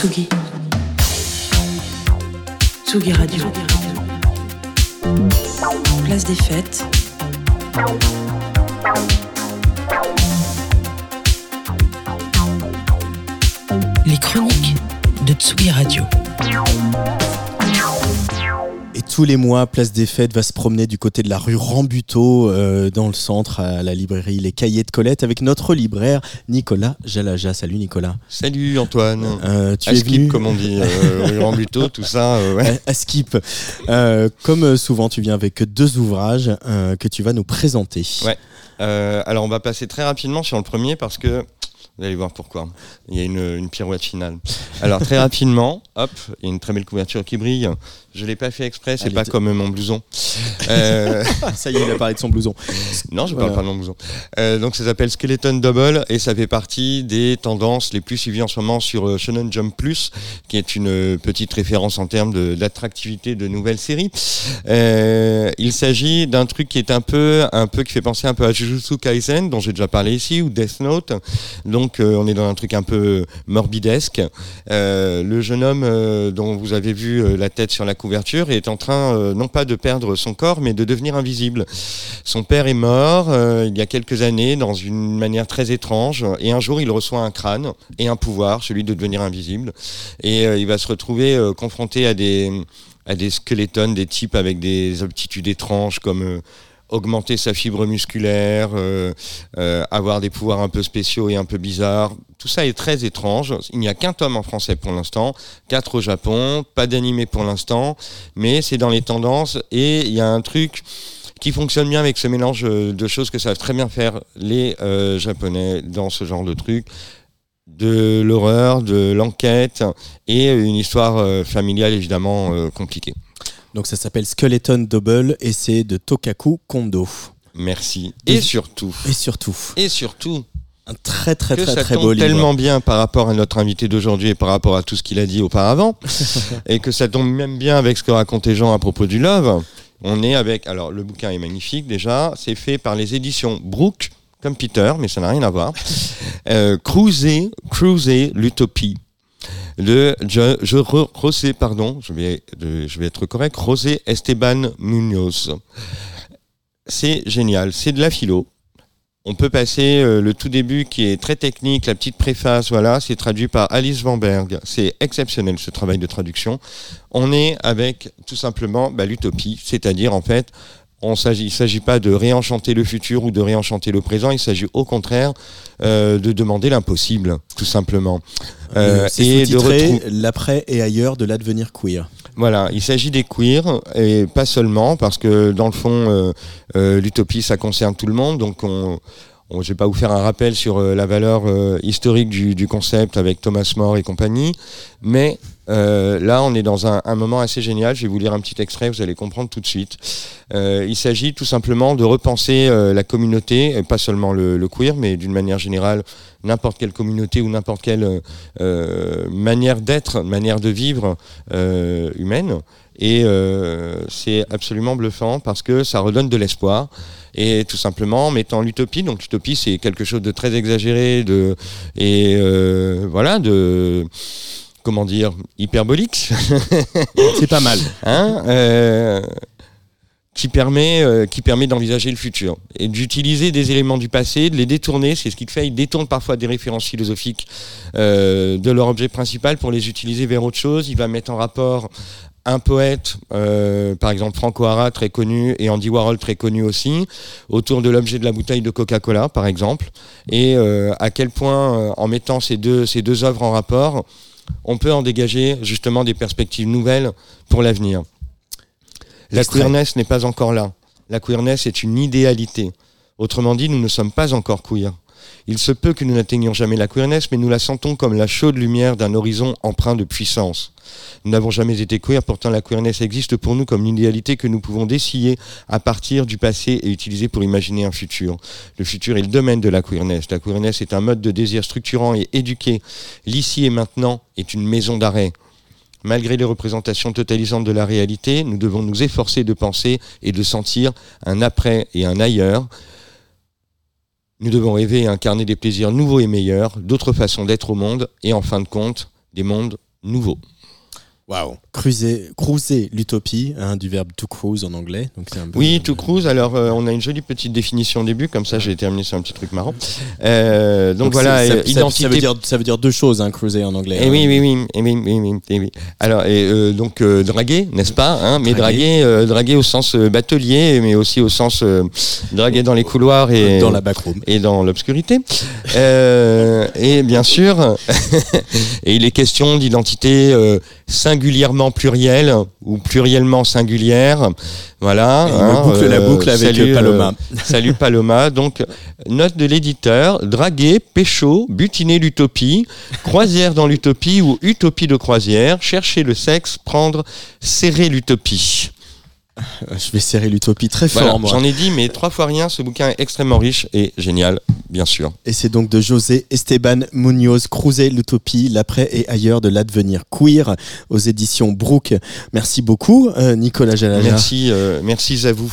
Tsugi. Tsugi Radio. Place des fêtes. Les chroniques de Tsugi Radio. Tous les mois, Place des Fêtes va se promener du côté de la rue Rambuteau, euh, dans le centre, à la librairie Les Cahiers de Colette, avec notre libraire Nicolas Jalaja. Salut Nicolas. Salut Antoine. Euh, tu à es skip, venu comme on dit, euh, rue Rambuteau, tout ça. euh, ouais. à, à Skip. Comme souvent, tu viens avec deux ouvrages que tu vas nous présenter. Ouais. Alors on va passer très rapidement sur le premier parce que vous allez voir pourquoi. Il y a une, une pirouette finale. Alors très rapidement, hop, il y a une très belle couverture qui brille. Je l'ai pas fait exprès, c'est pas comme mon blouson. Euh, ça y est, il a parlé de son blouson. non, je Voilà. parle pas de mon blouson. Euh, donc ça s'appelle Skeleton Double et ça fait partie des tendances les plus suivies en ce moment sur euh, Shonen Jump Plus, qui est une euh, petite référence en termes de- d'attractivité de, nouvelles séries. Euh, il s'agit d'un truc qui est un peu, un peu qui fait penser un peu à Jujutsu Kaisen, dont j'ai déjà parlé ici, ou Death Note. Donc euh, on est dans un truc un peu morbidesque. Euh, le jeune homme euh, dont vous avez vu la tête sur la couverture est en train non pas de perdre son corps, mais de devenir invisible. Son père est mort il y a quelques années dans une manière très étrange et un jour il reçoit un crâne et un pouvoir, celui de devenir invisible. Et il va se retrouver confronté à des, à des squelettons, des types avec des aptitudes étranges comme... augmenter sa fibre musculaire, euh, euh, avoir des pouvoirs un peu spéciaux et un peu bizarres. Tout ça est très étrange. Il n'y a qu'un tome en français pour l'instant, quatre au Japon, pas d'animé pour l'instant, mais c'est dans les tendances et il y a un truc qui fonctionne bien avec ce mélange de choses que savent très bien faire les euh, Japonais dans ce genre de truc de l'horreur, de l'enquête et une histoire familiale évidemment compliquée. Donc ça s'appelle Skeleton Double et c'est de Tokaku Kondo. Merci. Et surtout, Et surtout, et surtout, un très très que très ça très tombe beau livre. tellement bien par rapport à notre invité d'aujourd'hui et par rapport à tout ce qu'il a dit auparavant, et que ça tombe même bien avec ce que racontait Jean à propos du Love. On est avec, alors le bouquin est magnifique déjà, c'est fait par les éditions Brooke, comme Peter, mais ça n'a rien à voir. Euh, Cruiser, Cruiser l'utopie. De je, José, pardon, je vais, je vais être correct, José Esteban Munoz. C'est génial, c'est de la philo, on peut passer euh, le tout début qui est très technique, la petite préface, voilà, c'est traduit par Alice Van Berg. C'est exceptionnel ce travail de traduction. On est avec tout simplement bah, l'utopie, c'est-à-dire en fait, on s'agit, il ne s'agit pas de réenchanter le futur ou de réenchanter le présent, il s'agit au contraire euh, de demander l'impossible, tout simplement. Euh, et de sous-titré retrou- L'après et ailleurs de l'advenir queer. voilà, il s'agit des queers et pas seulement parce que dans le fond, euh, euh, l'utopie ça concerne tout le monde. Donc on, on- je vais pas vous faire un rappel sur euh, la valeur euh, historique du, du concept avec Thomas More et compagnie, mais euh, là on est dans un, moment assez génial. Je vais vous lire un petit extrait, vous allez comprendre tout de suite. Euh, il s'agit tout simplement de repenser euh, la communauté, et pas seulement le, queer, mais d'une manière générale n'importe quelle communauté ou n'importe quelle manière d'être, manière de vivre humaine. Et c'est absolument bluffant parce que ça redonne de l'espoir. Et tout simplement en mettant l'utopie, donc l'utopie c'est quelque chose de très exagéré, de et voilà de comment dire hyperbolique, C'est pas mal. hein, euh, qui permet, euh, qui permet d'envisager le futur et d'utiliser des éléments du passé, de les détourner. C'est ce qu'il fait. Il détourne parfois des références philosophiques euh, de leur objet principal pour les utiliser vers autre chose. Il va mettre en rapport un poète, euh, par exemple Franco Hara, très connu, et Andy Warhol, très connu aussi, autour de l'objet de la bouteille de Coca-Cola, par exemple, et à quel point, en mettant ces deux, ces deux œuvres en rapport, on peut en dégager justement des perspectives nouvelles pour l'avenir. La queerness n'est pas encore là. La queerness est une idéalité. Autrement dit, nous ne sommes pas encore queer. Il se peut que nous n'atteignions jamais la queerness, mais nous la sentons comme la chaude lumière d'un horizon empreint de puissance. Nous n'avons jamais été queer, pourtant la queerness existe pour nous comme une idéalité que nous pouvons dessiller à partir du passé et utiliser pour imaginer un futur. Le futur est le domaine de la queerness. La queerness est un mode de désir structurant et éduqué. L'ici et maintenant est une maison d'arrêt. Malgré les représentations totalisantes de la réalité, nous devons nous efforcer de penser et de sentir un après et un ailleurs. Nous devons rêver et incarner des plaisirs nouveaux et meilleurs, d'autres façons d'être au monde, et en fin de compte, des mondes nouveau. Waouh. Cruiser, cruiser l'utopie, hein, du verbe to cruise en anglais. Donc c'est un peu- Oui, to cruise. Alors, euh, on a une jolie petite définition au début, comme ça, j'ai terminé sur un petit truc marrant. Euh, donc, Donc voilà, c'est- ça, euh, identité. Ça veut, dire, ça veut dire deux choses, hein, cruiser en anglais. Eh hein. oui, oui, oui, eh oui, oui, oui, eh oui. Alors, et, euh, donc euh, draguer, n'est-ce pas hein, Mais Draguer. draguer, euh, draguer au sens euh, batelier, mais aussi au sens euh, draguer dans les couloirs et Dans la backroom. et dans l'obscurité. Euh, et bien sûr, et il est question d'identité euh, singulièrement plurielle ou pluriellement singulière. Voilà. Et hein, la euh, boucle avec salut, Paloma. euh, salut Paloma. Donc, note de l'éditeur, draguer, pécho, butiner l'utopie, croisière dans l'utopie ou utopie de croisière, chercher le sexe, prendre, serrer l'utopie. Je vais serrer l'utopie très fort, Voilà, j'en ai dit, mais trois fois rien, ce bouquin est extrêmement riche et génial, bien sûr. Et c'est donc de José Esteban Munoz, Cruiser l'utopie, l'après et ailleurs de l'advenir queer aux éditions Brooke. Merci beaucoup, euh, Nicolas Jalala. Merci, euh, merci à vous.